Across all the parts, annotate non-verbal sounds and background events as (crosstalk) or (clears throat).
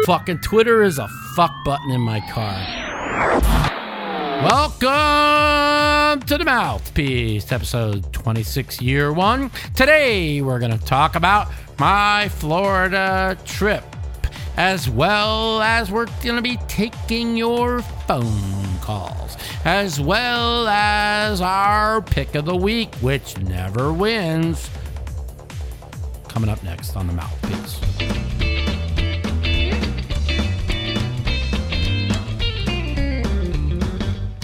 Fucking Twitter is a fuck button in my car. Welcome to the Mouthpiece, episode 26, year one. Today we're going to talk about my Florida trip, as well as we're going to be taking your phone calls, as well as our pick of the week, which never wins. Coming up next on the Mouthpiece.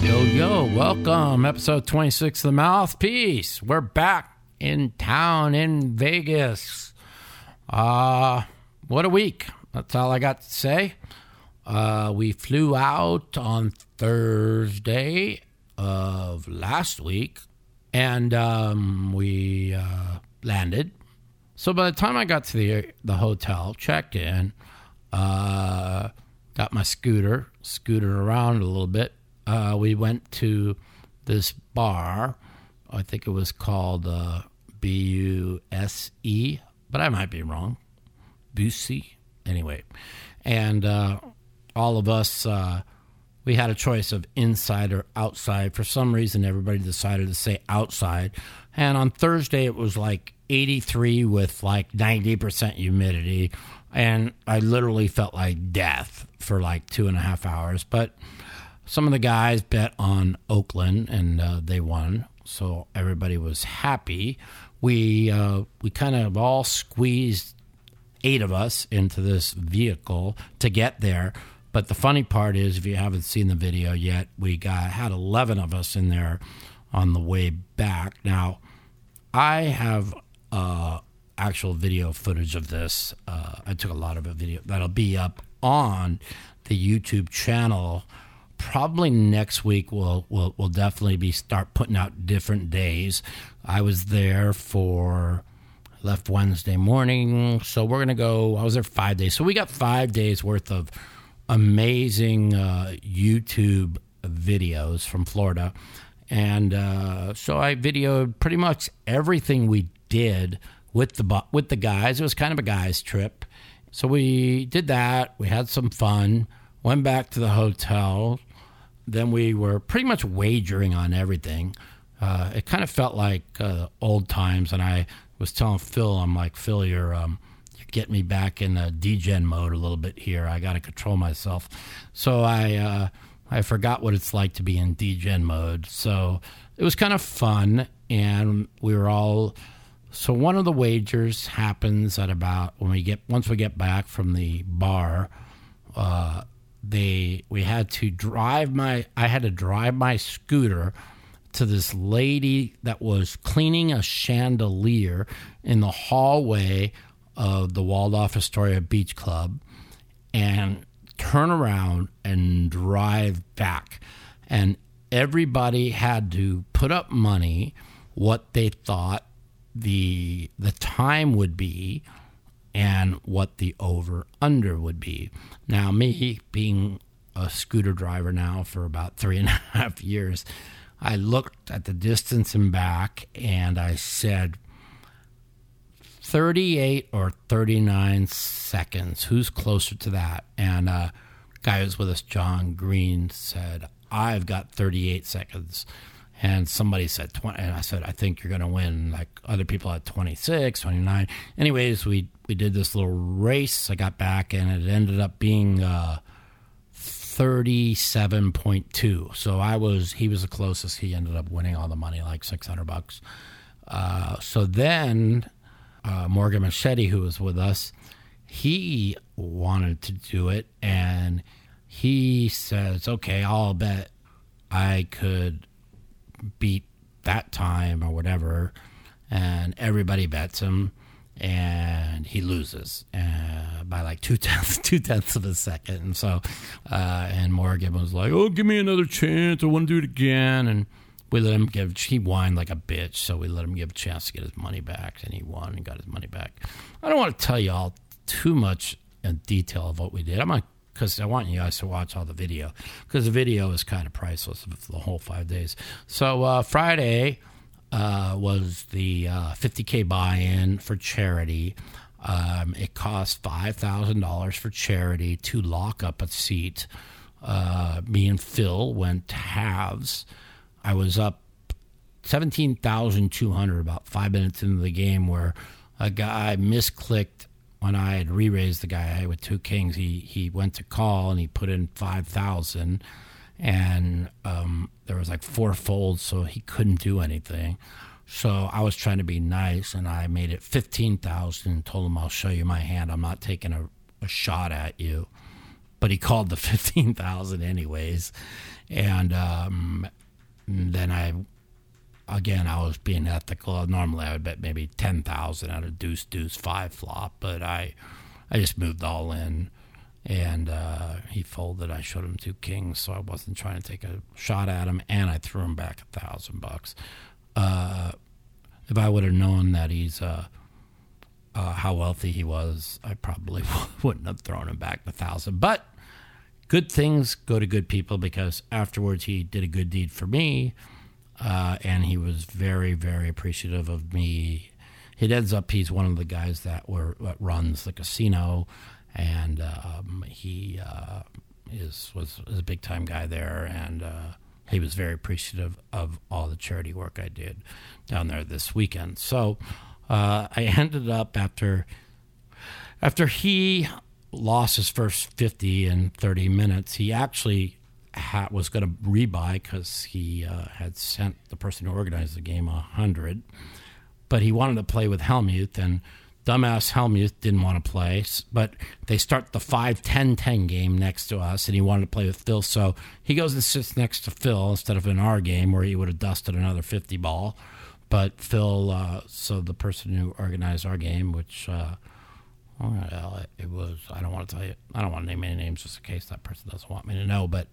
Yo, yo, welcome. Episode 26 of The Mouthpiece. We're back in town in Vegas. Uh, what a week. That's all I got to say. Uh, we flew out on Thursday of last week and um, we uh, landed. So by the time I got to the, the hotel, checked in, uh, got my scooter, scooted around a little bit, uh, we went to this bar. I think it was called uh, B U S E, but I might be wrong. Busey. Anyway, and uh, all of us, uh, we had a choice of inside or outside. For some reason, everybody decided to say outside. And on Thursday, it was like 83 with like 90% humidity. And I literally felt like death for like two and a half hours. But some of the guys bet on Oakland and uh, they won, so everybody was happy. We uh, we kind of all squeezed eight of us into this vehicle to get there. But the funny part is, if you haven't seen the video yet, we got had eleven of us in there on the way back. Now, I have uh, actual video footage of this. Uh, I took a lot of a video that'll be up on the YouTube channel probably next week we'll we'll we'll definitely be start putting out different days. I was there for left Wednesday morning, so we're gonna go. I was there five days, so we got five days worth of amazing uh, YouTube videos from Florida, and uh, so I videoed pretty much everything we did with the with the guys. It was kind of a guys trip, so we did that. We had some fun. Went back to the hotel, then we were pretty much wagering on everything. Uh, it kind of felt like uh, old times, and I was telling Phil, I'm like, Phil, you're um, you're getting me back in a degen mode a little bit here. I got to control myself. So I uh, I forgot what it's like to be in degen mode. So it was kind of fun, and we were all. So one of the wagers happens at about when we get once we get back from the bar. They we had to drive my I had to drive my scooter to this lady that was cleaning a chandelier in the hallway of the Waldorf Astoria Beach Club and turn around and drive back. And everybody had to put up money what they thought the the time would be and what the over under would be. Now, me being a scooter driver now for about three and a (laughs) half years, I looked at the distance and back and I said 38 or 39 seconds. Who's closer to that? And uh, guy who's with us, John Green, said, I've got 38 seconds and somebody said 20 and i said i think you're going to win. Like other people at 26 29 anyways we we did this little race. I got back and it ended up being uh 37.2 so i was he was the closest. He ended up winning all the money like 600 bucks. Uh, so then uh, morgan machete who was with us he wanted to do it and he says okay i'll bet i could beat that time or whatever, and everybody bets him, and he loses uh, by like two tenths (laughs) two tenths of a second. And so, uh, and Morgan was like, "Oh, give me another chance. I want to do it again." And we let him give. He whined like a bitch, so we let him give a chance to get his money back, and he won and got his money back. I don't want to tell you all too much in detail of what we did. I'm because I want you guys to watch all the video because the video is kind of priceless for the whole five days. So uh, Friday uh, was the uh, 50k buy-in for charity. Um, it cost five thousand dollars for charity to lock up a seat. Uh, me and Phil went halves. I was up seventeen thousand two hundred about five minutes into the game, where a guy misclicked when I had re-raised the guy with two kings. He he went to call and he put in five thousand, and um, there was like four folds, so he couldn't do anything. So I was trying to be nice, and I made it fifteen thousand. and Told him I'll show you my hand. I'm not taking a, a shot at you, but he called the (laughs) fifteen thousand anyways, and um, then I again, I was being ethical. Normally, I would bet maybe ten thousand out of deuce deuce five flop, but I, I just moved all in, and uh, he folded. I showed him two kings, so I wasn't trying to take a shot at him, and I threw him back a thousand bucks. Uh, if I would have known that he's uh, uh, how wealthy he was, I probably (laughs) wouldn't have thrown him back a thousand. But good things go to good people because afterwards he did a good deed for me, uh, and he was very, very appreciative of me. It ends up he's one of the guys that were that runs the casino, and um, he uh, is was, was a big time guy there, and uh, he was very appreciative of all the charity work I did down there this weekend. So uh, I (laughs) ended up after after he lost his first 50 in 30 minutes, he actually had, was going to rebuy because he uh, had sent the person who organized the game a 100. But he wanted to play with Hellmuth, and dumbass Hellmuth didn't want to play. But they start the 5 10 10 game next to us, and he wanted to play with Phil. So he goes and sits next to Phil instead of in our game where he would have dusted another 50 ball. But Phil, uh, so the person who organized our game, which uh, well, it was. I don't want to tell you. I don't want to name any names just in case that person doesn't want me to know. But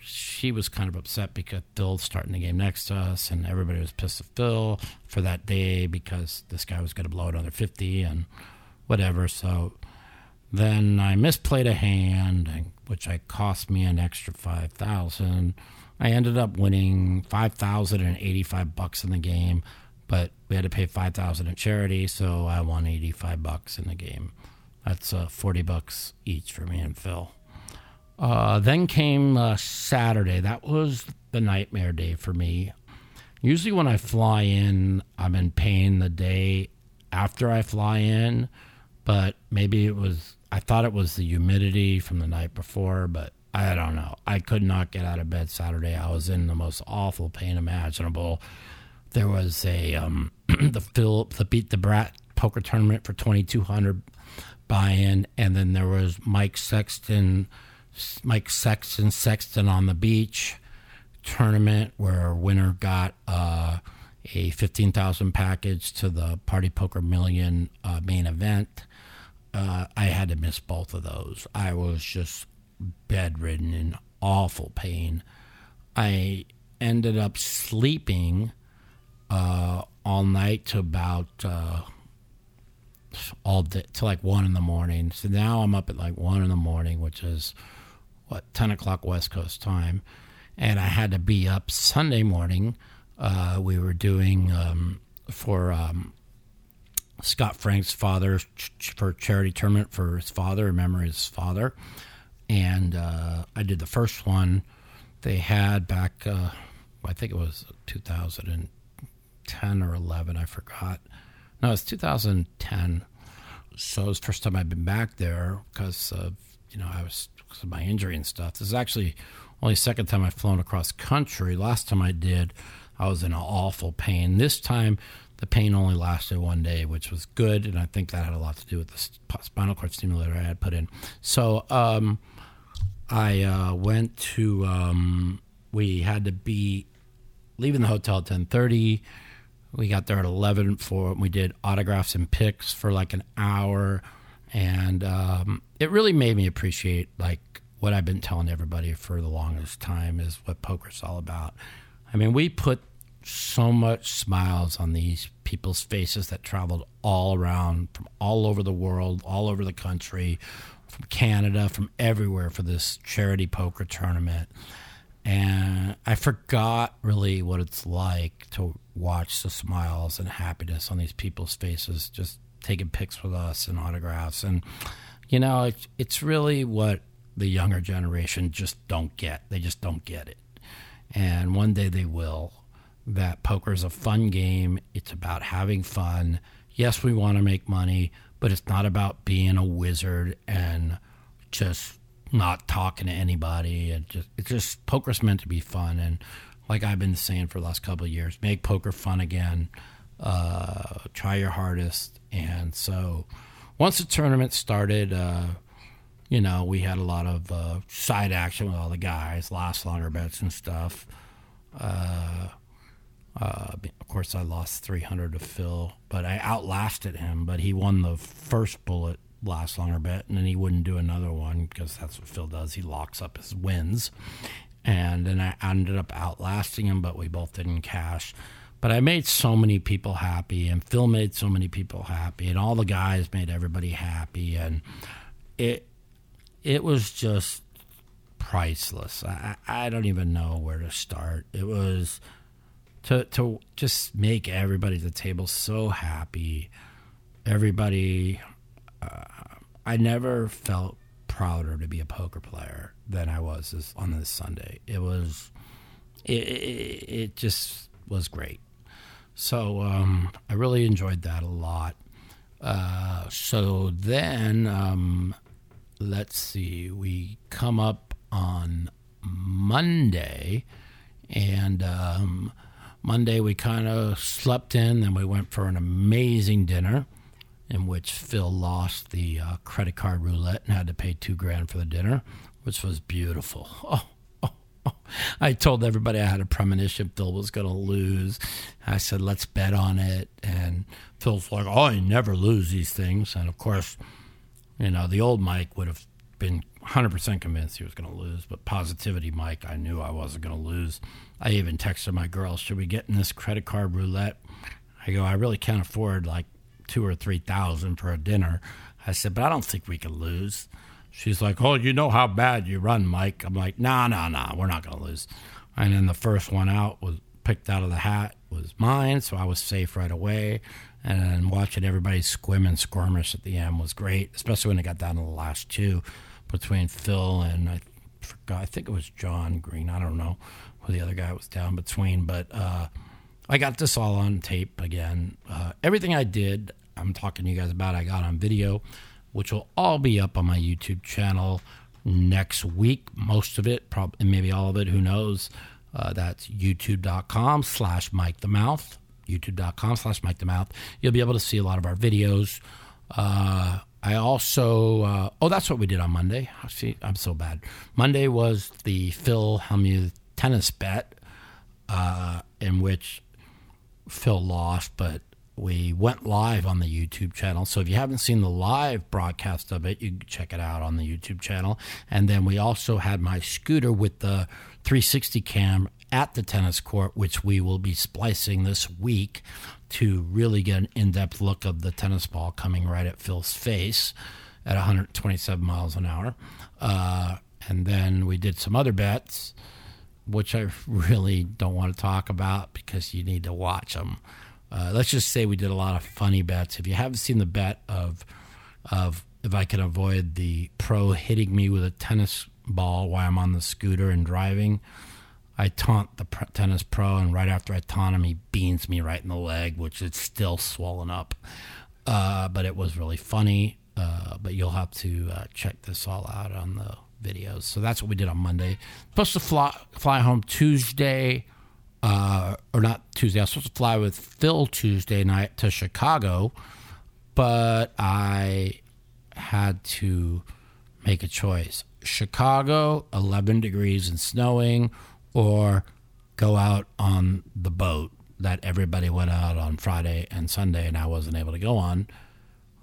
she was kind of upset because Phil's starting the game next to us, and everybody was pissed at Phil for that day because this guy was going to blow another fifty and whatever. So then I misplayed a hand, which I cost me an extra five thousand. I ended up winning five thousand and eighty-five bucks in the game but we had to pay five thousand in charity, so I won eighty five bucks in the game. That's uh, forty bucks each for me and Phil. Uh, then came uh, Saturday. That was the nightmare day for me. Usually, when I fly in, I'm in pain the day after I fly in, but maybe it was. I thought it was the humidity from the night before, but I don't know. I could not get out of bed Saturday. I was in the most awful pain imaginable there was a um, (clears throat) the Philip the beat the brat poker tournament for twenty two hundred buy-in, and then there was Mike Sexton, Mike Sexton Sexton on the beach tournament where a winner got uh, a fifteen thousand package to the Party Poker Million uh, main event. Uh, I had to miss both of those. I was just bedridden in awful pain. I ended up sleeping uh, all night to about uh, all day to like one in the morning. So now I'm up at like one in the morning, which is what ten o'clock West Coast time, and I had to be up Sunday morning. Uh, we were doing um, for um, Scott Frank's father ch- for charity tournament for his father, remember his father, and uh, I did the first one. They had back, uh, I think it was 2000 10 or 11, I forgot. No, it's 2010. So it was the first time I've been back there because of, you know, I was because of my injury and stuff. This is actually only second time I've flown across country. Last time I did, I was in awful pain. This time, the pain only lasted one day, which was good, and I think that had a lot to do with the spinal cord stimulator I had put in. So um, I uh, went to. Um, we had to be leaving the hotel at ten thirty we got there at 11 for we did autographs and pics for like an hour. And um, it really made me appreciate like what i've been telling everybody for the longest time is what poker's all about. I mean we put so much smiles on these people's faces that traveled all around from all over the world all over the country from canada from everywhere for this charity poker tournament and I forgot really what it's like to watch the smiles and happiness on these people's faces just taking pics with us and autographs. And, you know, it's, it's really what the younger generation just don't get. They just don't get it. And one day they will. That poker is a fun game. It's about having fun. Yes, we want to make money, but it's not about being a wizard and just not talking to anybody. And just it's just poker's meant to be fun. And like I've been saying for the last couple of years, make poker fun again. Uh, try your hardest. And so once the tournament started, uh, you know, we had a lot of uh, side action with all the guys, last longer bets and stuff. Uh, uh, of course, I lost 300 to Phil, but I outlasted him. But he won the first bullet last longer bet, and then he wouldn't do another one because that's what Phil does. He locks up his wins. And then I ended up outlasting him, but we both didn't cash. But I made so many people happy, and Phil made so many people happy, and all the guys made everybody happy, and it it was just priceless. I, I don't even know where to start. It was to to just make everybody at the table so happy. Everybody, uh, I never felt prouder to be a poker player than I was this, on this Sunday. It was, it, it, it just was great. So um, I really enjoyed that a lot. Uh, so then um, let's see, we come up on Monday, and um, Monday we kind of slept in, then we went for an amazing dinner in which Phil lost the uh, credit card roulette and had to pay two grand for the dinner, which was beautiful. (laughs) Oh, oh, oh. I told everybody I had a premonition Phil was going to lose. I said, let's bet on it. And Phil's like, oh, I never lose these things. And of course, you know, the old Mike would have been 100% convinced he was going to lose, but positivity Mike, I knew I wasn't going to lose. I even texted my girl, should we get in this credit card roulette? I go, I really can't afford like two or three thousand for a dinner. I said, but I don't think we can lose. She's like, oh, you know how bad you run, Mike. I'm like, nah, nah, nah, we're not to lose. And then the first one out was picked out of the hat was mine, so I was safe right away. And watching everybody squim and squirmish at the end was great, especially when it got down to the last two between Phil and I forgot, I think it was John Green. I don't know who the other guy was down between, but uh, I got this all on tape again. Uh, everything I did, I'm talking to you guys about, I got on video, which will all be up on my YouTube channel next week. Most of it, probably maybe all of it, who knows. Uh, that's youtube.com slash Mike the Mouth. YouTube.com slash Mike the Mouth. You'll be able to see a lot of our videos. Uh, I also, uh, oh, that's what we did on Monday. See, I'm so bad. Monday was the Phil Hellmuth tennis bet, uh, in which Phil lost, but we went live on the YouTube channel. So if you haven't seen the live broadcast of it, you check it out on the YouTube channel. And then we also had my scooter with the 360 cam at the tennis court, which we will be splicing this week to really get an in depth look of the tennis ball coming right at Phil's face at 127 miles an hour. Uh, and then we did some other bets, which I really don't want to talk about because you need to watch them. Uh, let's just say we did a lot of funny bets. If you haven't seen the bet of of if I can avoid the pro hitting me with a tennis ball while I'm on the scooter and driving, I taunt the tennis pro, and right after I taunt him, he beans me right in the leg, which is still swollen up. Uh, but it was really funny. Uh, but you'll have to uh, check this all out on the videos. So that's what we did on Monday. Supposed to fly, fly home Tuesday, uh, or not Tuesday. I was supposed to fly with Phil Tuesday night to Chicago, but I had to make a choice. Chicago, 11 degrees and snowing, or go out on the boat that everybody went out on Friday and Sunday and I wasn't able to go on,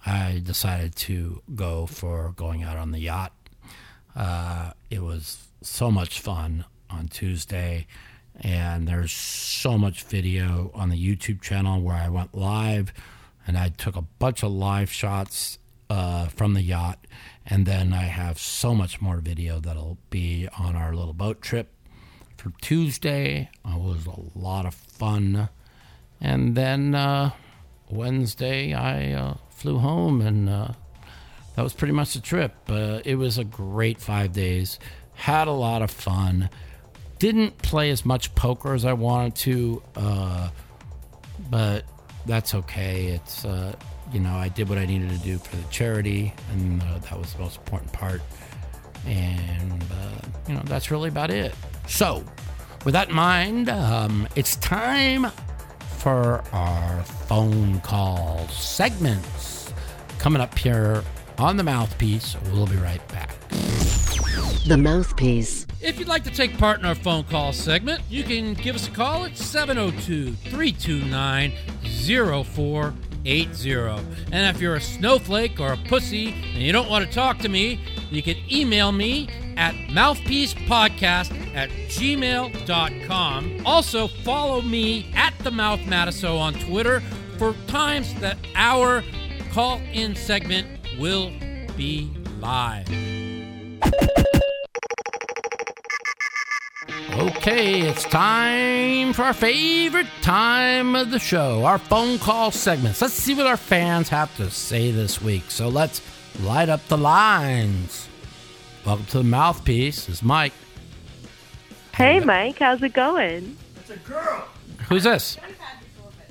I decided to go for going out on the yacht. Uh, it was so much fun on Tuesday, and there's so much video on the YouTube channel where I went live and I took a bunch of live shots uh, from the yacht. And then I have so much more video that'll be on our little boat trip for Tuesday. It was a lot of fun. And then uh, Wednesday, I uh, flew home, and uh, that was pretty much the trip. Uh, it was a great five days. Had a lot of fun. Didn't play as much poker as I wanted to, uh, but that's okay. It's uh, you know I did what I needed to do for the charity, and uh, that was the most important part. And uh, you know that's really about it. So, with that in mind, um, it's time for our phone call segments. Coming up here on the mouthpiece, we'll be right back. The Mouthpiece. If you'd like to take part in our phone call segment, you can give us a call at 702 329 0480. And if you're a snowflake or a pussy and you don't want to talk to me, you can email me at mouthpiecepodcast at gmail.com. Also, follow me at the Mouth Matusow on Twitter for times that our call in segment will be live. Okay, it's time for our favorite time of the show, our phone call segments. Let's see what our fans have to say this week. So let's light up the lines. Welcome to the mouthpiece. This is Mike. Hey, Mike, how's it going? It's a girl. Who's this?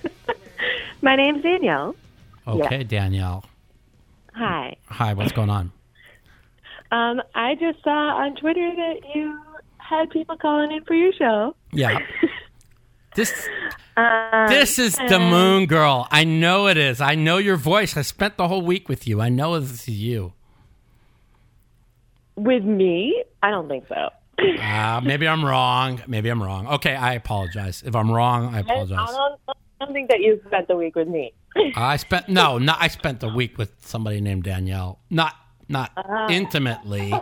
(laughs) My name's Danielle. Okay, Danielle. Hi. Hi, what's going on? (laughs) Um, I just saw on Twitter that you had people calling in for your show. Yeah. (laughs) This Um, this is the Moon Girl. I know it is. I know your voice. I spent the whole week with you. I know this is you. With me? I don't think so. Uh, maybe I'm wrong. Maybe I'm wrong. Okay, I apologize. If I'm wrong, I I apologize. don't, I don't think that you spent the week with me. I spent no, (laughs) not I spent the week with somebody named Danielle. Not not intimately,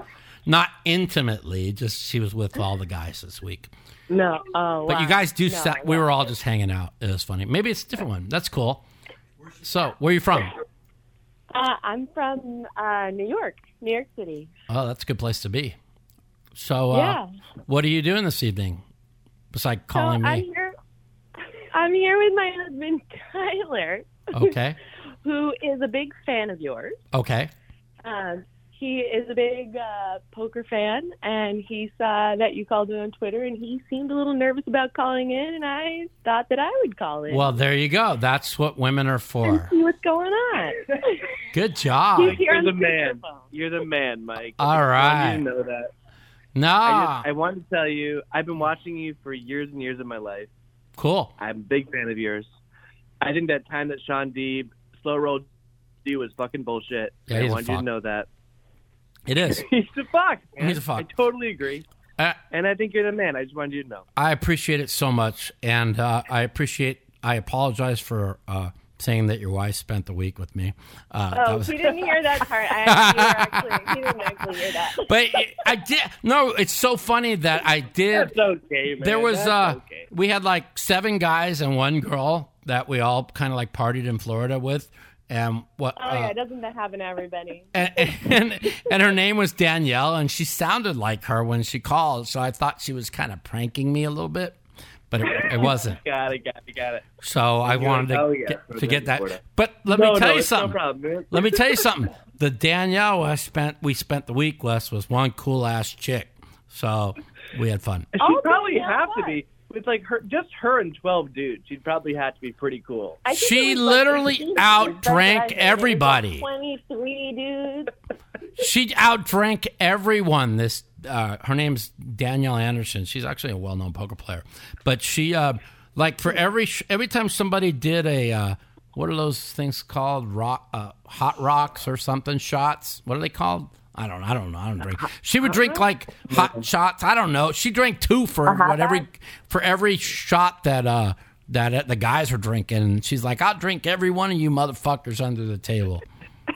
not intimately. Just she was with all the guys this week. No. Oh, But wow. you guys do. No, sa- we were all just hanging out. It was funny. Maybe it's a different one. That's cool. So where are you from? Uh, I'm from uh, New York, New York City. Oh, that's a good place to be. So uh, Yeah. what are you doing this evening? Besides calling so I'm me. here. (laughs) I'm here with my husband Tyler, Okay. (laughs) who is a big fan of yours. Okay. Um, he is a big uh, poker fan, and he saw that you called him on Twitter, and he seemed a little nervous about calling in, and I thought that I would call in. Well, there you go. That's what women are and for. see what's going on. (laughs) Good job. He's here You're on the man. speakerphone. You're the man, Mike. All right. I want you to know that. No. I, just, I wanted to tell you, I've been watching you for years and years of my life. cool. I'm a big fan of yours. I think that time that Shaun Deeb slow rolled you was fucking bullshit. Yeah, I he's a wanted you to know that. It is. (laughs) he's a fuck. man. He's a fuck. I totally agree. Uh, And I think you're the man. I just wanted you to know. I appreciate it so much, and uh, I appreciate. I apologize for uh, saying that your wife spent the week with me. Uh, Oh, was- he didn't hear that part. I actually, actually, he didn't actually hear that. (laughs) but I did. No, it's so funny that I did. That's okay, man. there was That's uh, okay. we had like seven guys and one girl that we all kind of like partied in Florida with, and what? Oh yeah, uh, doesn't that happen to everybody? (laughs) and, and and her name was Danielle, and she sounded like her when she called. So I thought she was kind of pranking me a little bit, but it, it wasn't. (laughs) Got it, got it, got it. So I You're wanted to oh, yeah, get, to get that. Florida. But let no, me tell no, you something. No problem. (laughs) Let me tell you something. The Danielle I spent we spent the week with was one cool ass chick. So we had fun. She'd Oh, probably yeah, have to be. With like her, just her and twelve dudes, she'd probably have to be pretty cool. I think She it was like literally 18 dudes, outdrank that's what I heard. It was like everybody. Twenty-three dudes. She outdrank everyone. This uh, her name's Danielle Andersen. She's actually a well-known poker player, but she uh, like for every sh- every time somebody did a uh, what are those things called rock uh, hot rocks or something shots? What are they called? I don't. I don't know. I don't drink. She would drink like hot shots. I don't know. She drank two for what every for every shot that uh that the guys were drinking. And she's like, I'll drink every one of you motherfuckers under the table.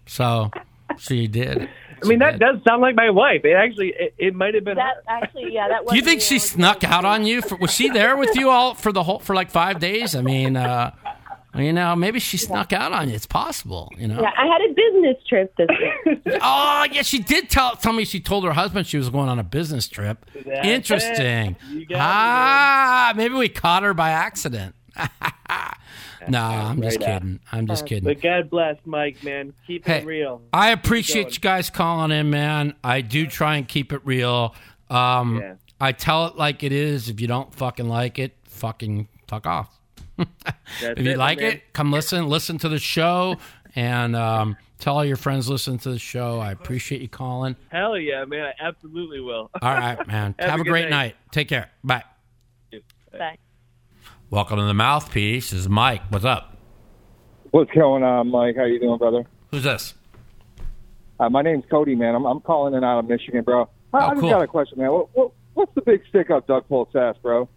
So she did. I mean, that does sound like my wife. It actually, it, it might have been. That actually, yeah, that. Do you think she snuck out on you? For, was she there with you all for the whole for like five days? I mean, uh, you know, maybe she snuck out on you. It's possible, you know. Yeah, I had a business trip this week. (laughs) Oh, yeah, she did tell tell me she told her husband she was going on a business trip. That's Interesting. it. You got me, Ah, maybe we caught her by accident. (laughs) Nah, I'm just Right now. kidding. I'm just kidding. But God bless Mike, man. Keep Hey, it real. I appreciate you guys calling in, man. I do try and keep it real. Um, Yeah. I tell it like it is. If you don't fucking like it, fucking fuck off. That's if you it, like man. it, come listen. Listen to the show and um, tell all your friends listen to the show. I appreciate you calling. Hell yeah, man. I absolutely will. All right, (laughs) man. Have Have, a a great night. night. Take care. Bye. Bye. Welcome to the mouthpiece. This is Mike. What's up? What's going on, Mike? How you doing, brother? Who's this? Uh, my name's Cody, man. I'm, I'm calling in out of Michigan, bro. I, Oh, I just cool. got a question, man. What, what, what's the big stick up Doug Polk's ass, bro?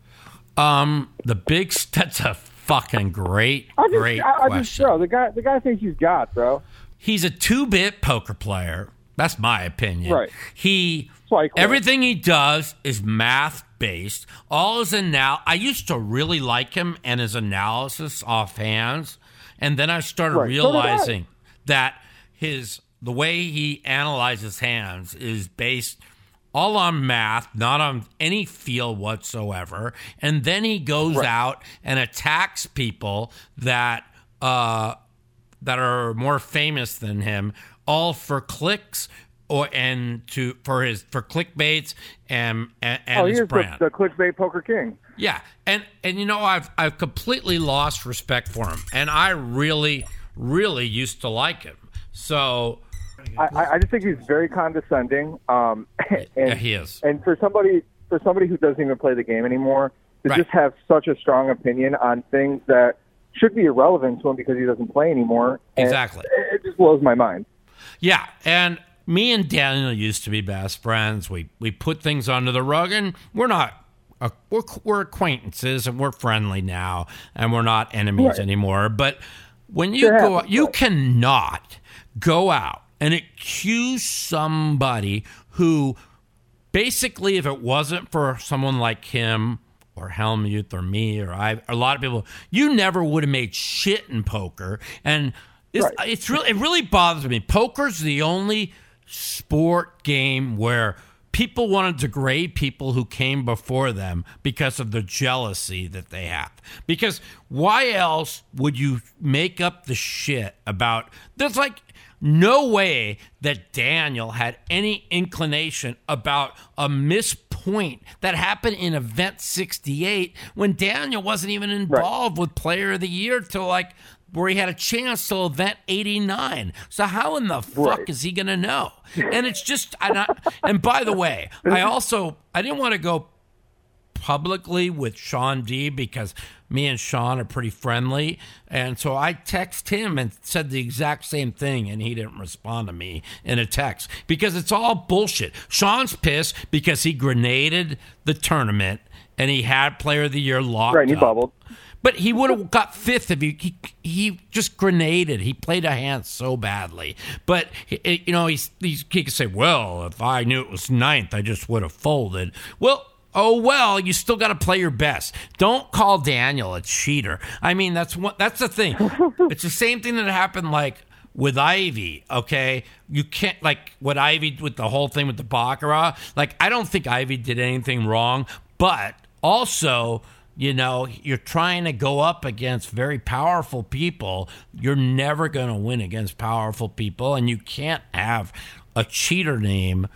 Um, the big. (laughs) That's a fucking great, I just, great I, I just, question. bro, the guy, the guy thinks he's God, bro. He's a two-bit poker player. That's my opinion. Right. He quit. everything he does is math based. All his anal. I used to really like him and his analysis offhands, and then I started Right. So realizing that his the way he analyzes hands is based all on math, not on any feel whatsoever. And then he goes out and attacks people that uh, that are more famous than him, all for clicks or and to for his for clickbaits and and, and oh, his here's the, brand. the clickbait poker king. Yeah, and and you know I've I've completely lost respect for him, and I really really used to like him. So I, I- I just think he's very condescending. Um, (laughs) and, yeah, he is. And for somebody, for somebody who doesn't even play the game anymore, to Right. just have such a strong opinion on things that should be irrelevant to him because he doesn't play anymore. Exactly. It, it just blows my mind. Yeah, and me and Daniel used to be best friends. We we put things under the rug, and we're not. Uh, we're we're acquaintances, and we're friendly now, and we're not enemies Right. anymore. But when you Sure go, happens, you cannot go out and accuse somebody who basically, if it wasn't for someone like him or Helmuth or me or I, a lot of people, you never would have made shit in poker. And it's, Right. it's really, it really bothers me. Poker's the only sport game where people want to degrade people who came before them because of the jealousy that they have. Because why else would you make up the shit about there's like no way that Daniel had any inclination about a missed point that happened in event 68 when Daniel wasn't even involved with player of the year till like where he had a chance till event 89. So how in the fuck Right. is he going to know? And it's just I not, and by the way, I also I didn't want to go publicly with Shaun D because me and Shaun are pretty friendly. And so I text him and said the exact same thing, and he didn't respond to me in a text because it's all bullshit. Shaun's pissed because he grenaded the tournament and he had player of the year locked Right, he up. bubbled. But he would have got fifth if he, he he just grenaded. He played a hand so badly. But you know, he's, he's he could say, "Well, if I knew it was ninth, I just would have folded." Well, oh well, you still got to play your best. Don't call Daniel a cheater. I mean, that's what that's the thing. (laughs) it's the same thing that happened like with Ivey, okay? You can't like what Ivey with the whole thing with the baccarat. Like I don't think Ivey did anything wrong, but also you know, you're trying to go up against very powerful people. You're never going to win against powerful people, and you can't have a cheater name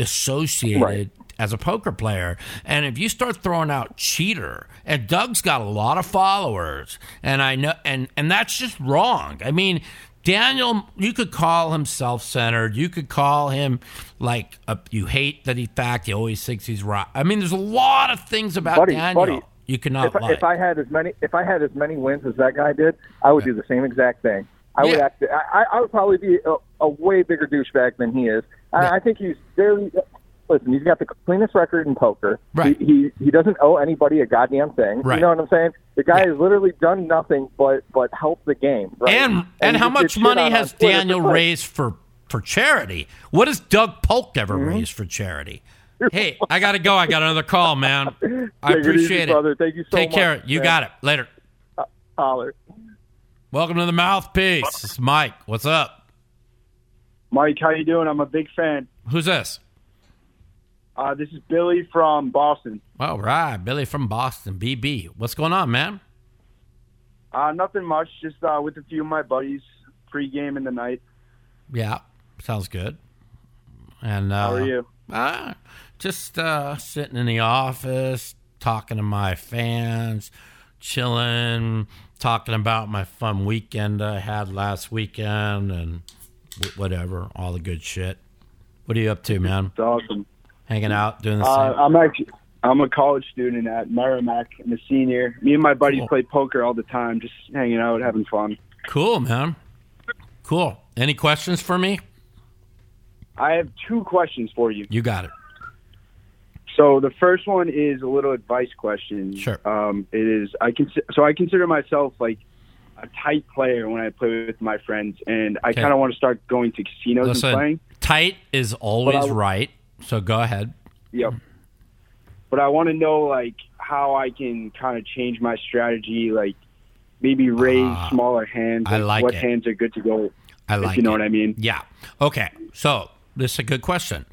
associated Right. As a poker player. And if you start throwing out cheater, and Doug's got a lot of followers, and I know, and and that's just wrong. I mean. Daniel, you could call him self-centered. You could call him like a, you hate that he fact. He always thinks he's right. I mean, there's a lot of things about Buddy, Daniel buddy, you cannot If, like. if I had as many, if I had as many wins as that guy did, I would do the same exact thing. I would act. I, I would probably be a, a way bigger douchebag than he is. I, I think he's very. Listen, he's got the cleanest record in poker. Right. He, he he doesn't owe anybody a goddamn thing. Right. You know what I'm saying? The guy Yeah. has literally done nothing but but help the game. Right? and and he how much money has on for Daniel raised for for charity? What has Doug Polk ever Mm-hmm. raised for charity? Hey, I got to go. I got another call, man. I (laughs) Take it easy, appreciate it. brother. Thank you so Take much, care. You man. got it. Later. Holler. Welcome to the mouthpiece. This is Mike. What's up? Mike, how you doing? I'm a big fan. Who's this? Uh, this is Billy from Boston. All right, Billy from Boston, BB. What's going on, man? Uh, nothing much. Just uh, with a few of my buddies, pre-game in the night. Yeah, sounds good. And uh, How are you? Uh, just uh, sitting in the office, talking to my fans, chilling, talking about my fun weekend I had last weekend, and whatever, all the good shit. What are you up to, man? It's awesome. Hanging out, doing the Uh, same. I'm actually I'm a college student at Merrimack. I'm a senior. Me and my buddies Cool. play poker all the time, just hanging out, having fun. Cool, man. Cool. Any questions for me? I have two questions for you. You got it. So the first one is a little advice question. Sure. Um, it is I can so I consider myself like a tight player when I play with my friends, and I Okay. kind of want to start going to casinos Listen, and playing. tight is always right. So go ahead. Yep. But I want to know like how I can kind of change my strategy, like maybe raise Ah, smaller hands. I like what it. hands are good to go. I if like you know it. what I mean. Yeah. Okay. So this is a good question.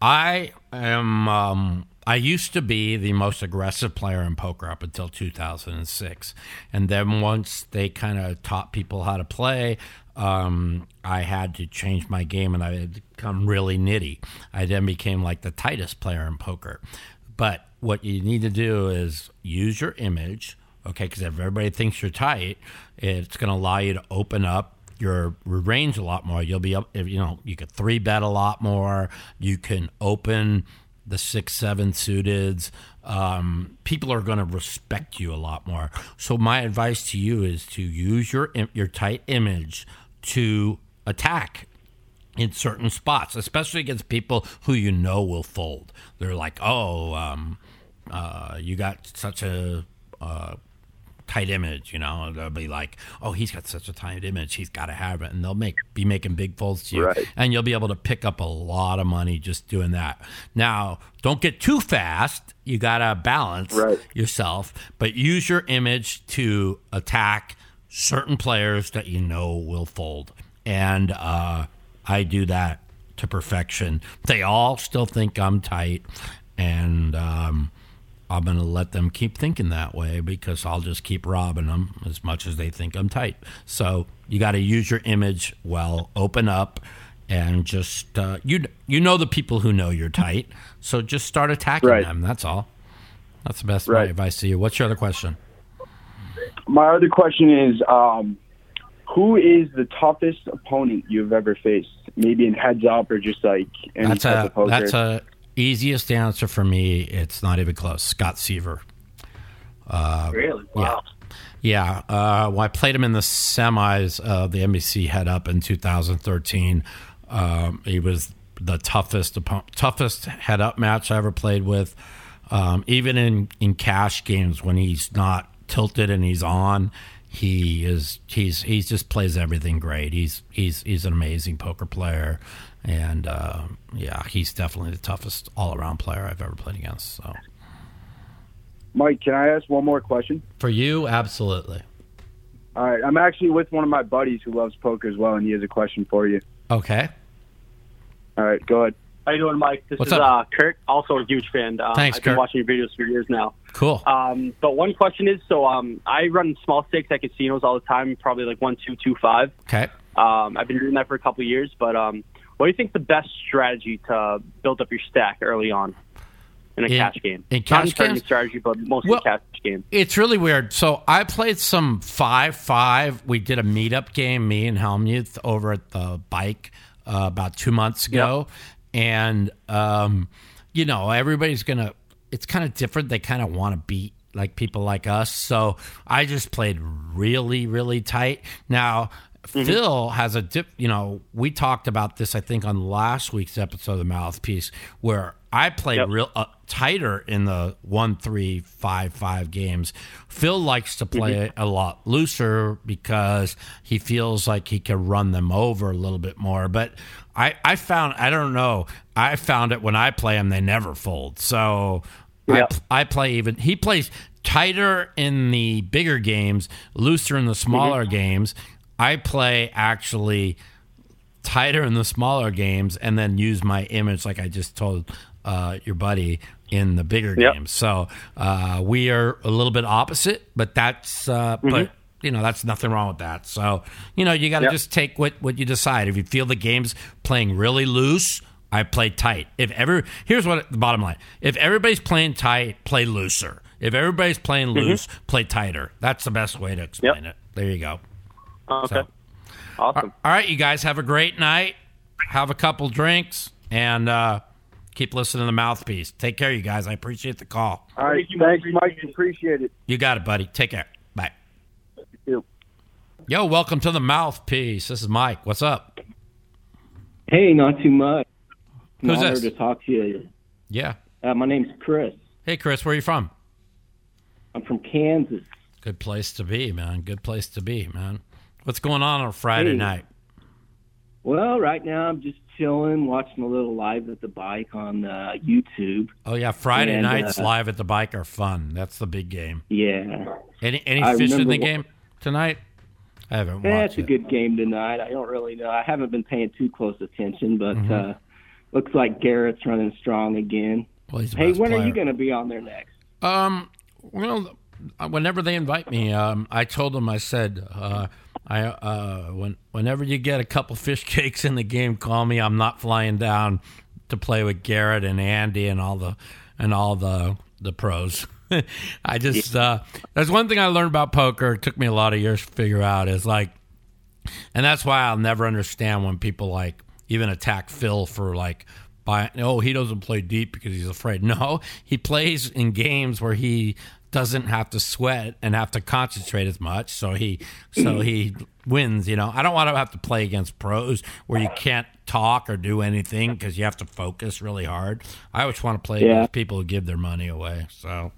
I am. Um, I used to be the most aggressive player in poker up until 2006, and then once they kind of taught people how to play, um, I had to change my game, and I had become really nitty. I then became like the tightest player in poker. But what you need to do is use your image, okay? Because if everybody thinks you're tight, it's going to allow you to open up your range a lot more. You'll be up, you know, you could three bet a lot more. You can open the six, seven suiteds. Um, people are going to respect you a lot more. So my advice to you is to use your your tight image to attack in certain spots, especially against people who you know will fold. They're like, oh, um, uh, you got such a uh, tight image, you know. They'll be like, oh, he's got such a tight image, he's got to have it, and they'll make be making big folds to you, Right. and you'll be able to pick up a lot of money just doing that. Now, don't get too fast. You got to balance Right. yourself, but use your image to attack certain players that you know will fold. And uh, I do that to perfection. They all still think I'm tight, and um, I'm going to let them keep thinking that way because I'll just keep robbing them as much as they think I'm tight. So you got to use your image well, open up, and just uh, you you know the people who know you're tight, so just start attacking Right. them. That's all. That's the best Right. advice to you. What's your other question? My other question is, um, who is the toughest opponent you've ever faced? Maybe in heads up or just like any That's type a of poker. that's a easiest answer for me. It's not even close. Scott Seiver. Really? Yeah. Yeah, uh, well, I played him in the semis of the NBC head up in 2013. Um, he was the toughest toughest head up match I ever played with. Um, even in, in cash games when he's not tilted and he's on, he is he's he's just plays everything great. He's he's he's an amazing poker player, and uh, yeah, he's definitely the toughest all around player I've ever played against. So Mike, can I ask one more question? for you, absolutely. All right, I'm actually with one of my buddies who loves poker as well, and he has a question for you. Okay. All right, go ahead. How you doing, Mike? This What's is up? uh, Kurt, also a huge fan. Uh, Thanks, I've been watching your videos for years now. Cool. Um, but one question is, so um, I run small stakes at casinos all the time, probably like one, two, two, five. Okay. Um, I've been doing that for a couple of years. But um, what do you think the best strategy to build up your stack early on in a In- cash game? in Not cash in games? strategy, but mostly Well- cash game. It's really weird. So I played some five five. We did a meetup game, me and Hellmuth, over at the bike uh, about two months ago, and um, you know everybody's gonna. It's kind of different. They kind of want to beat like people like us. So I just played really really tight. Now. Mm-hmm. Phil has a dip. You know, we talked about this. I think on last week's episode of the Mouthpiece, where I play Yep. real uh, tighter in the one three five five games. Phil likes to play mm-hmm. it a lot looser because he feels like he can run them over a little bit more. But I, I found I don't know. I found it when I play them, they never fold. So Yep. I, I play even. He plays tighter in the bigger games, looser in the mm-hmm. smaller games. I play actually tighter in the smaller games and then use my image like I just told uh, your buddy in the bigger Yep. games. So uh, we are a little bit opposite, but that's uh, but you know that's nothing wrong with that. So you know you got to Yep. just take what what you decide. If you feel the game's playing really loose, I play tight. If ever here's what the bottom line: if everybody's playing tight, play looser. If everybody's playing loose, play tighter. That's the best way to explain it. There you go. Okay. So- Awesome. All right, you guys have a great night. Have a couple drinks and uh, keep listening to the mouthpiece. Take care, you guys. I appreciate the call. All right. Thank you, Mike. Thanks, Mike. Appreciate it. You got it, buddy. Take care. Bye. You. Yo, welcome to the mouthpiece. This is Mike. What's up? Hey, not too much. An Who's this? to talk to you. Yeah. Uh, my name's Chris. Hey, Chris, where are you from? I'm from Kansas. Good place to be, man. Good place to be, man. What's going on on Friday Hey. night? Well, right now I'm just chilling, watching a little live at the bike on uh, YouTube. Oh yeah, Friday And, nights uh, live at the bike are fun. That's the big game. Yeah, Any any I fish in the game tonight? I haven't watched that's a it. good game tonight. I don't really know. I haven't been paying too close attention, but Mm-hmm. uh, looks like Garrett's running strong again. Well, he's Hey, when are you going to be on there next? Um, well, whenever they invite me, um, I told them I said, uh, I uh, when whenever you get a couple fish (laughs) cakes in the game, call me. I'm not flying down to play with Garrett and Andy and all the and all the the pros. (laughs) I just uh, that's one thing I learned about poker. It took me a lot of years to figure out is like, and that's why I'll never understand when people like even attack Phil for like by oh he doesn't play deep because he's afraid. (laughs) No, he plays in games where he doesn't have to sweat and have to concentrate as much, so he so he wins. You know, I don't want to have to play against pros where you can't talk or do anything because you have to focus really hard. I always want to play Yeah. against people who give their money away. So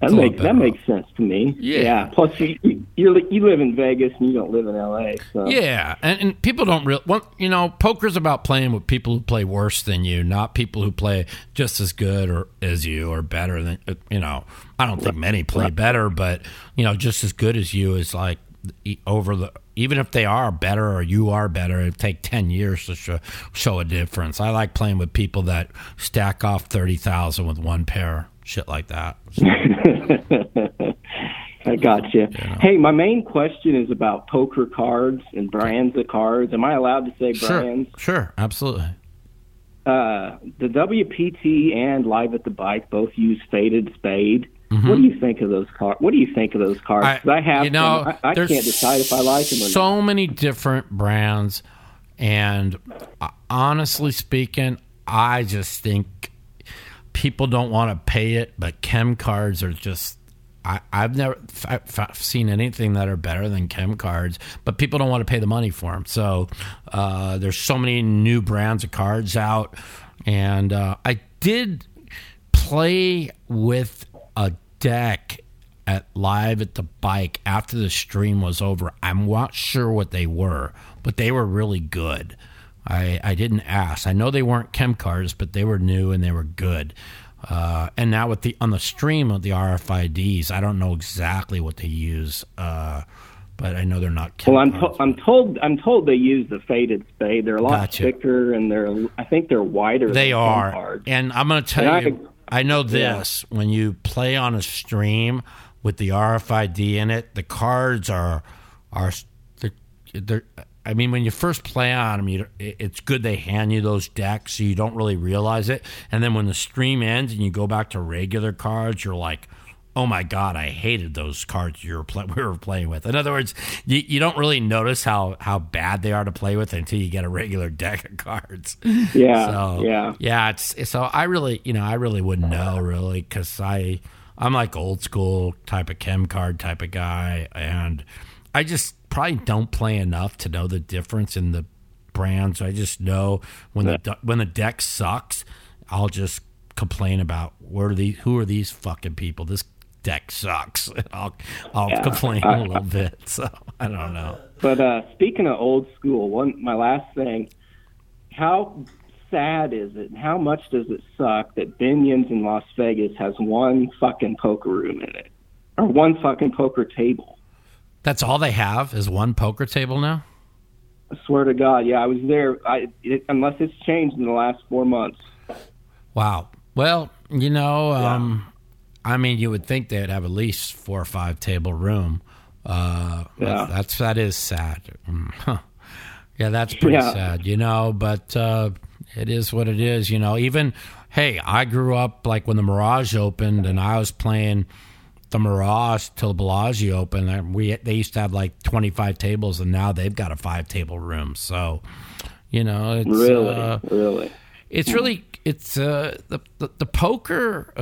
That It's a lot makes that makes sense to me. Yeah. Plus, you you live in Vegas and you don't live in L.A. So Yeah, and, and people don't real. Well, you know, poker's about playing with people who play worse than you, not people who play just as good or as you or better than. uh, You know, I don't think many play better, but you know, just as good as you is like over the. Even if they are better or you are better, it take ten years to show, show a difference. I like playing with people that stack off thirty thousand with one pair, shit like that. (laughs) I got you. Hey, my main question is about poker cards and brands of cards. Am I allowed to say Sure, brands? sure, absolutely. Uh, the WPT and Live at the Bike both use Faded Spade. What do you think of those cards? What do you think of those cards? 'Cause I, have. Mm-hmm. you know, them. I, I can't decide if I like them or not. so many different brands, and uh, honestly speaking, I just think people don't want to pay it. But KEM cards are just. I, I've never f- seen anything that are better than KEM cards, but people don't want to pay the money for them. So uh, there's so many new brands of cards out, and uh, I did play with a deck at live at the bike after the stream was over. I'm not sure what they were, but they were really good. I, I didn't ask. I know they weren't KEM cards, but they were new and they were good. Uh, and now with the on the stream of the RFIDs, I don't know exactly what they use, uh, but I know they're not. KEM Well, I'm to- I'm told I'm told they use the Faded Spade. They're a lot Gotcha. thicker and they're I think they're wider. They than are, cards. and I'm going to tell And you. I know this: when you play on a stream with the RFID in it, the cards are are they're, they're I mean, when you first play on them, you, it's good they hand you those decks, so you don't really realize it. And then when the stream ends and you go back to regular cards, you're like, "Oh my god, I hated those cards you were play- (laughs) we were playing with." In other words, you, you don't really notice how how bad they are to play with until you get a regular (laughs) deck of cards. (laughs) Yeah, So, yeah. yeah. It's so I really, you know, I really wouldn't know really because I, I'm like old school type of KEM card type of guy, and I just probably don't play enough to know the difference in the brands. I just know when the the when the deck sucks, I'll just complain about where are these, who are these fucking people? This deck sucks. (laughs) I'll I'll Yeah. complain I- a little bit. (laughs) So I don't know. But uh, speaking of old school, one my last thing, how sad is it? and How much does it suck that Binions in Las Vegas has one fucking poker room in it, or one fucking poker table? That's all they have is one poker table now. I swear to God, yeah, I was there. I it, unless it's changed in the last four months. Wow. Well, you know, um, I mean, you would think they'd have at least four or five table room, Uh, Yeah. that's that is sad. Mm, huh. Yeah, that's pretty Yeah. sad, you know. But uh, it is what it is, you know. Even hey, I grew up like when the Mirage opened, and I was playing the Mirage till Bellagio opened. And we they used to have like twenty five tables, and now they've got a five table room. So, you know, it's Really, uh, really. it's really it's uh the the, the poker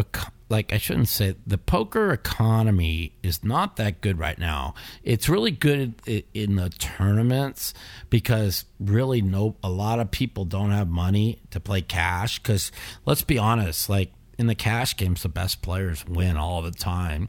like I shouldn't say the poker economy is not that good right now. It's really good in the tournaments because really no a lot of people don't have money to play cash cuz let's be honest like in the cash games the best players win all the time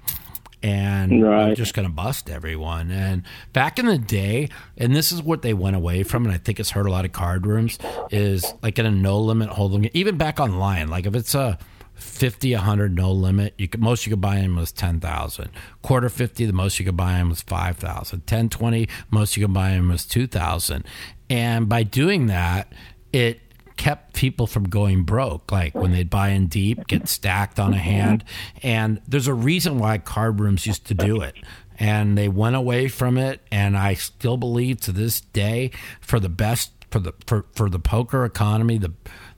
and Right. just going to bust everyone. And back in the day, and this is what they went away from, and I think it's hurt a lot of card rooms, is like in a no limit hold'em. Even back online, like if it's a 50, 100 no limit, you could most you could buy in was 10,000. Quarter 50, the most you could buy in was 5,000. 10, 20, most you could buy in was 2,000. And by doing that, it kept people from going broke. Like when they'd buy in deep, get stacked on a hand. And there's a reason why card rooms used to do it. And they went away from it. And I still believe to this day, for the best for the for, for the poker economy, the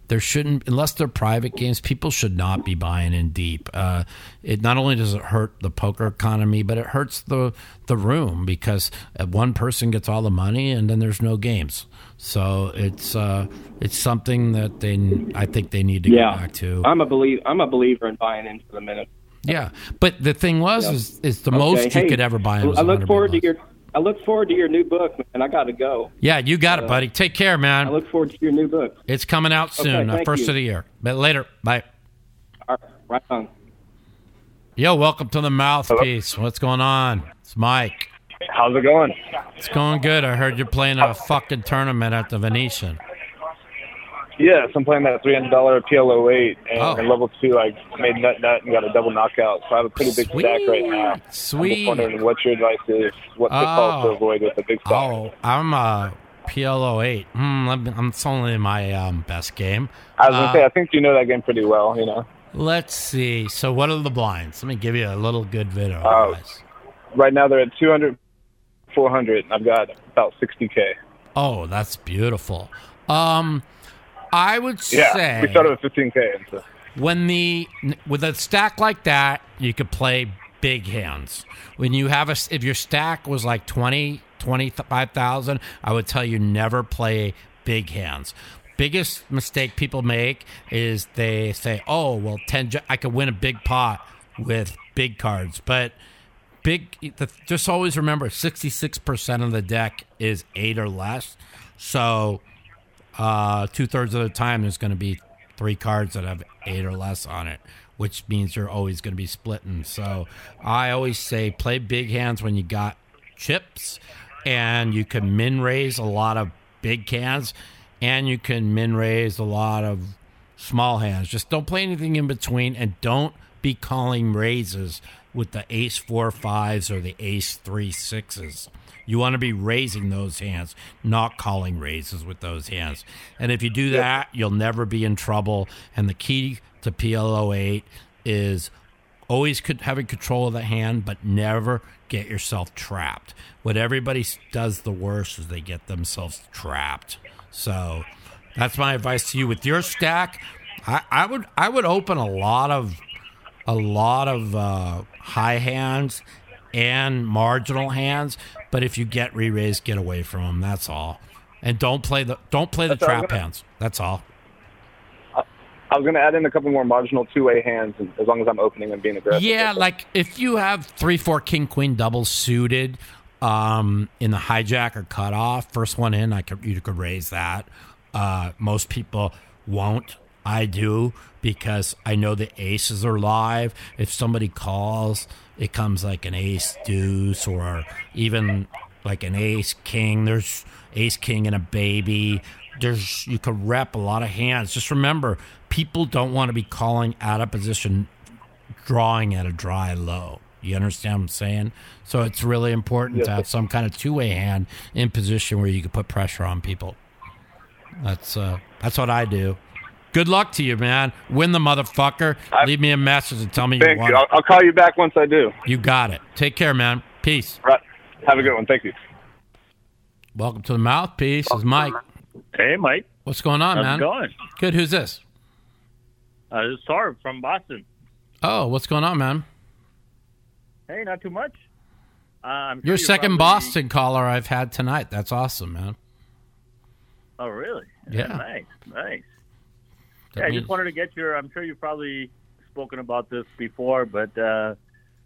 there shouldn't unless they're private games people should not be buying in deep uh, it not only does it hurt the poker economy but it hurts the the room because uh, one person gets all the money and then there's no games so it's uh, it's something that they I think they need to Yeah, get back to I'm a believe. I'm a believer in buying into the minute. yeah but the thing was Yeah. is, is the Okay, most you hey, could ever buy in was I look forward to your. I look forward to your new book, man. I got to go. yeah you got it buddy take care man I look forward to your new book. it's coming out soon uh, thank first you. of the year but later bye All right, right on. yo welcome to the mouthpiece what's going on it's mike How's it going? It's going good. I heard you're playing a fucking tournament at the Venetian. Yes, I'm playing that $300 PLO8, and Oh. in level two, I made nut nut and got a double knockout. So I have a pretty big stack right now. I'm Sweet. just wondering what your advice is, what pitfalls to Oh. avoid with a big stack. Oh, I'm a PLO8. Hmm, let me- I'm, it's only my um, best game. I was gonna Uh, say, I think you know that game pretty well. You know, Let's see. So, what are the blinds? Let me give you a little good video. Oh. guys. right now they're at 200, 400. and I've got about 60k. Oh, that's beautiful. Um, I would Yeah, say we started with 15k. And so. when the with a stack like that, you could play big hands. When you have a if your stack was like 20 25,000, I would tell you never play big hands. Biggest mistake people make is they say, "Oh, well 10 I could win a big pot with big cards." But big the, just always remember 66% of the deck is 8 or less. So uh, two thirds of the time there's going to be three cards that have eight or less on it, which means you're always going to be splitting. So I always say play big hands when you got chips, and you can min raise a lot of big hands, and you can min raise a lot of small hands. Just don't play anything in between, and don't be calling raises with the ace four fives or the ace three sixes. You want to be raising those hands, not calling raises with those hands. And if you do that, you'll never be in trouble. And the key to PLO8 is always having control of the hand, but never get yourself trapped. What everybody does the worst is they get themselves trapped. So that's my advice to you with your stack. I, I would I would open a lot of a lot of uh, high hands and marginal hands, but if you get re-raised, get away from them. That's all. And don't play the don't play the That's trap gonna- hands. That's all. I was gonna add in a couple more marginal two-way hands, and as long as I'm opening and being aggressive. Yeah, like if you have three, four, king, queen double suited um, in the hijack or cutoff, first one in, I could you could raise that. Uh, most people won't. I do because I know the aces are live. If somebody calls, it comes like an ace deuce or even like an ace king. There's ace king and a baby. There's you could rep a lot of hands. Just remember, people don't want to be calling out of position drawing at a dry low. You understand what I'm saying? So it's really important to have some kind of two way hand in position where you can put pressure on people. That's uh that's what I do. Good luck to you, man. Win the motherfucker. Leave me a message and tell me you Thank won. you. I'll, I'll call you back once I do. You got it. Take care, man. Peace. Right, Have a good one. Thank you. Welcome to the mouthpiece. This is Mike. Hey, Mike. What's going on, How's man? it going? Good. Who's this? Uh, this is Sarv from Boston. Oh, what's going on, man? Hey, not too much. Uh, I'm sure You're you're second probably- Boston caller I've had tonight. That's awesome, man. Oh, really? Yeah. Nice, nice. Yeah, I just wanted to get your. I'm sure you've probably spoken about this before, but uh,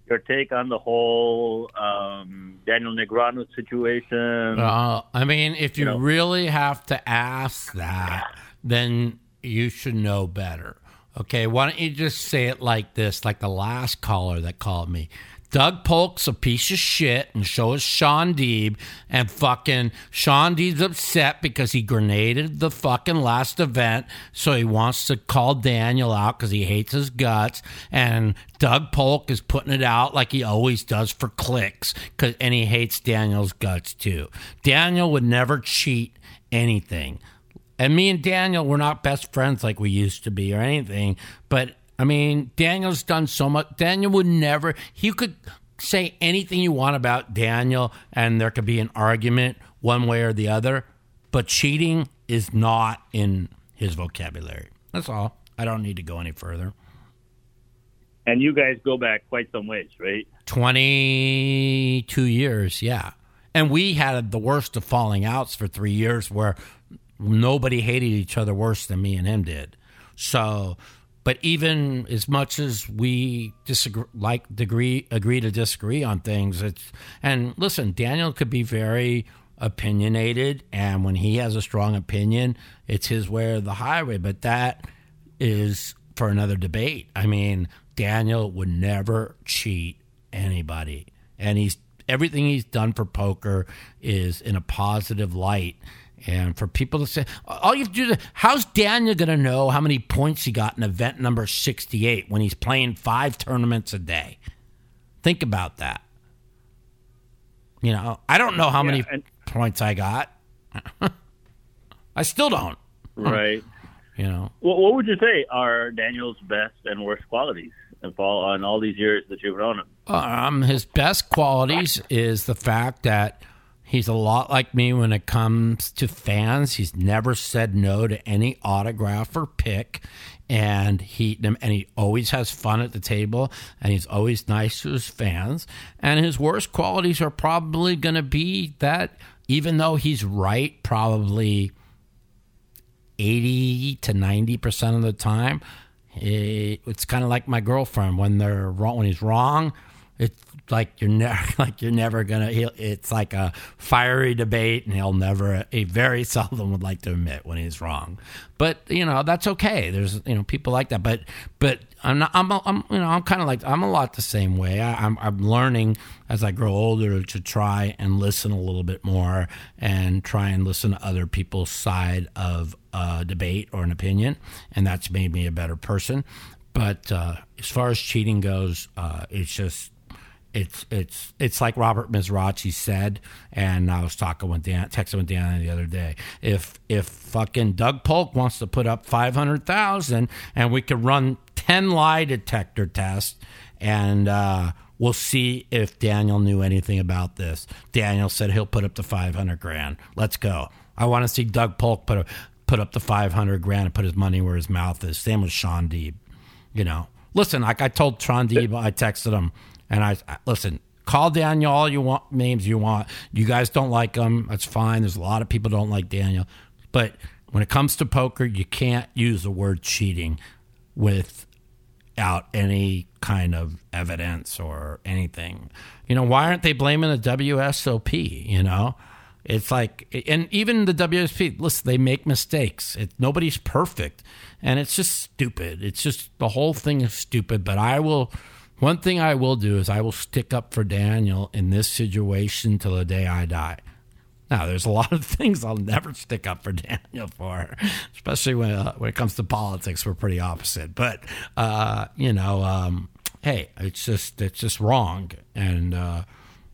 your take on the whole um, Daniel Negreanu situation. Uh, I mean, if you You know. really have to ask that, then you should know better. Okay, why don't you just say it like this, like the last caller that called me? Doug Polk's a piece of shit, and so is Shaun Deeb. And fucking Shaun Deeb's upset because he grenaded the fucking last event, so he wants to call Daniel out because he hates his guts. And Doug Polk is putting it out like he always does for clicks, cause, and he hates Daniel's guts too. Daniel would never cheat anything. And me and Daniel, we're not best friends like we used to be or anything. But I mean, Daniel's done so much. Daniel would never, he could say anything you want about Daniel, and there could be an argument one way or the other. But cheating is not in his vocabulary. That's all. I don't need to go any further. And you guys go back quite some ways, right? 22 years, yeah. And we had the worst of falling outs for three years where nobody hated each other worse than me and him did. So, but even as much as we disagree, like degree, agree to disagree on things, it's, and listen, Daniel could be very opinionated. And when he has a strong opinion, it's his way or the highway. But that is for another debate. I mean, Daniel would never cheat anybody, and he's everything he's done for poker is in a positive light. And for people to say, all you have to do, is, how's Daniel going to know how many points he got in event number 68 when he's playing five tournaments a day? Think about that. You know, I don't know how Yeah, many and- points I got. (laughs) I still don't. Right. (laughs) You know, What, what would you say are Daniel's best and worst qualities And all, on all these years that you've known him? Um, his best qualities is the fact that he's a lot like me when it comes to fans. He's never said no to any autograph or pick, and he and he always has fun at the table, and he's always nice to his fans. And his worst qualities are probably going to be that even though he's right, probably. 80 to 90% of the time it, it's kind of like my girlfriend when they're wrong when he's wrong like you're never (laughs) like you're never gonna it's like a fiery debate and he'll never he very (laughs) seldom would like to admit when he's wrong. But you know that's okay. There's you know people like that. But but i'm not i'm, I'm you know i'm kind of like i'm a lot the same way. I, I'm, I'm learning as i grow older to try and listen a little bit more and try and listen to other people's side of a debate or an opinion and that's made me a better person. But uh, as far as cheating goes, uh, it's just it's it's it's like Robert Mizrachi said, and I was talking with Dan, texting with Dan the other day. If if fucking Doug Polk wants to put up five hundred thousand, and we could run ten lie detector tests, and uh, we'll see if Daniel knew anything about this. Daniel said he'll put up the five hundred grand. Let's go. I want to see Doug Polk put a, put up the five hundred grand and put his money where his mouth is. Same with Shaun Deeb. You know, listen, like I told Shaun Deeb, I texted him, and I listen. Call Daniel all you want names you want. You guys don't like him. That's fine. There's a lot of people don't like Daniel, but when it comes to poker, you can't use the word cheating without any kind of evidence or anything. You know, why aren't they blaming the WSOP? You know, it's like, and even the WSP, listen, they make mistakes. It, nobody's perfect. And it's just stupid. It's just, the whole thing is stupid. But I will, one thing I will do is I will stick up for Daniel in this situation till the day I die. Now, there's a lot of things I'll never stick up for Daniel for, especially when, uh, when it comes to politics. We're pretty opposite. But, uh, you know, um, hey, it's just, it's just wrong. And uh,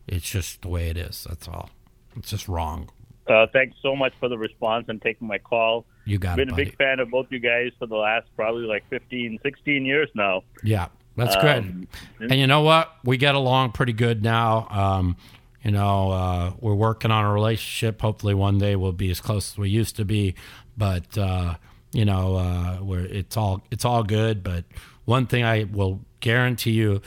it's just the way it is. That's all. It's just wrong. Uh, thanks so much for the response and taking my call. You got Been it, a big fan of both you guys for the last probably like 15, 16 years now. Yeah, that's Um, good. And you know what? We get along pretty good now. Um, You know, uh, we're working on a relationship. Hopefully, one day we'll be as close as we used to be. But uh, you know, uh, where it's all it's all good. But one thing I will guarantee you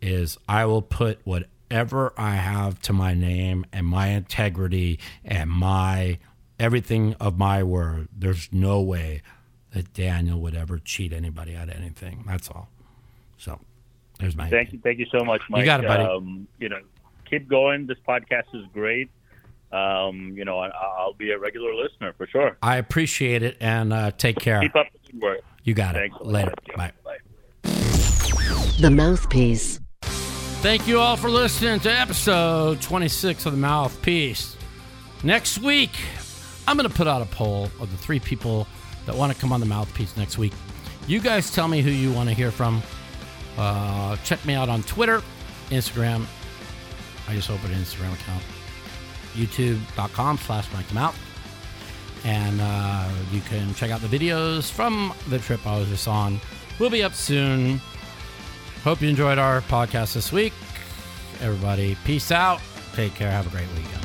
is I will put whatever I have to my name and my integrity and my everything of my word. There's no way that Daniel would ever cheat anybody out of anything. That's all. So there's my Thank you, thank you so much, Mike. You got it, buddy. Um, you know, keep going. This podcast is great. Um, you know, I, I'll be a regular listener for sure. I appreciate it and uh, take care. Keep up the good work. You got Thanks it. a lot. Later. Bye. The Mouthpiece. Thank you all for listening to episode 26 of The Mouthpiece. Next week, I'm going to put out a poll of the three people that want to come on The Mouthpiece next week. You guys tell me who you want to hear from. Uh, check me out on Twitter, Instagram. I just opened an Instagram account. YouTube.com slash Mike Mouth. And uh, you can check out the videos from the trip I was just on. We'll be up soon. Hope you enjoyed our podcast this week. Everybody, peace out. Take care. Have a great weekend.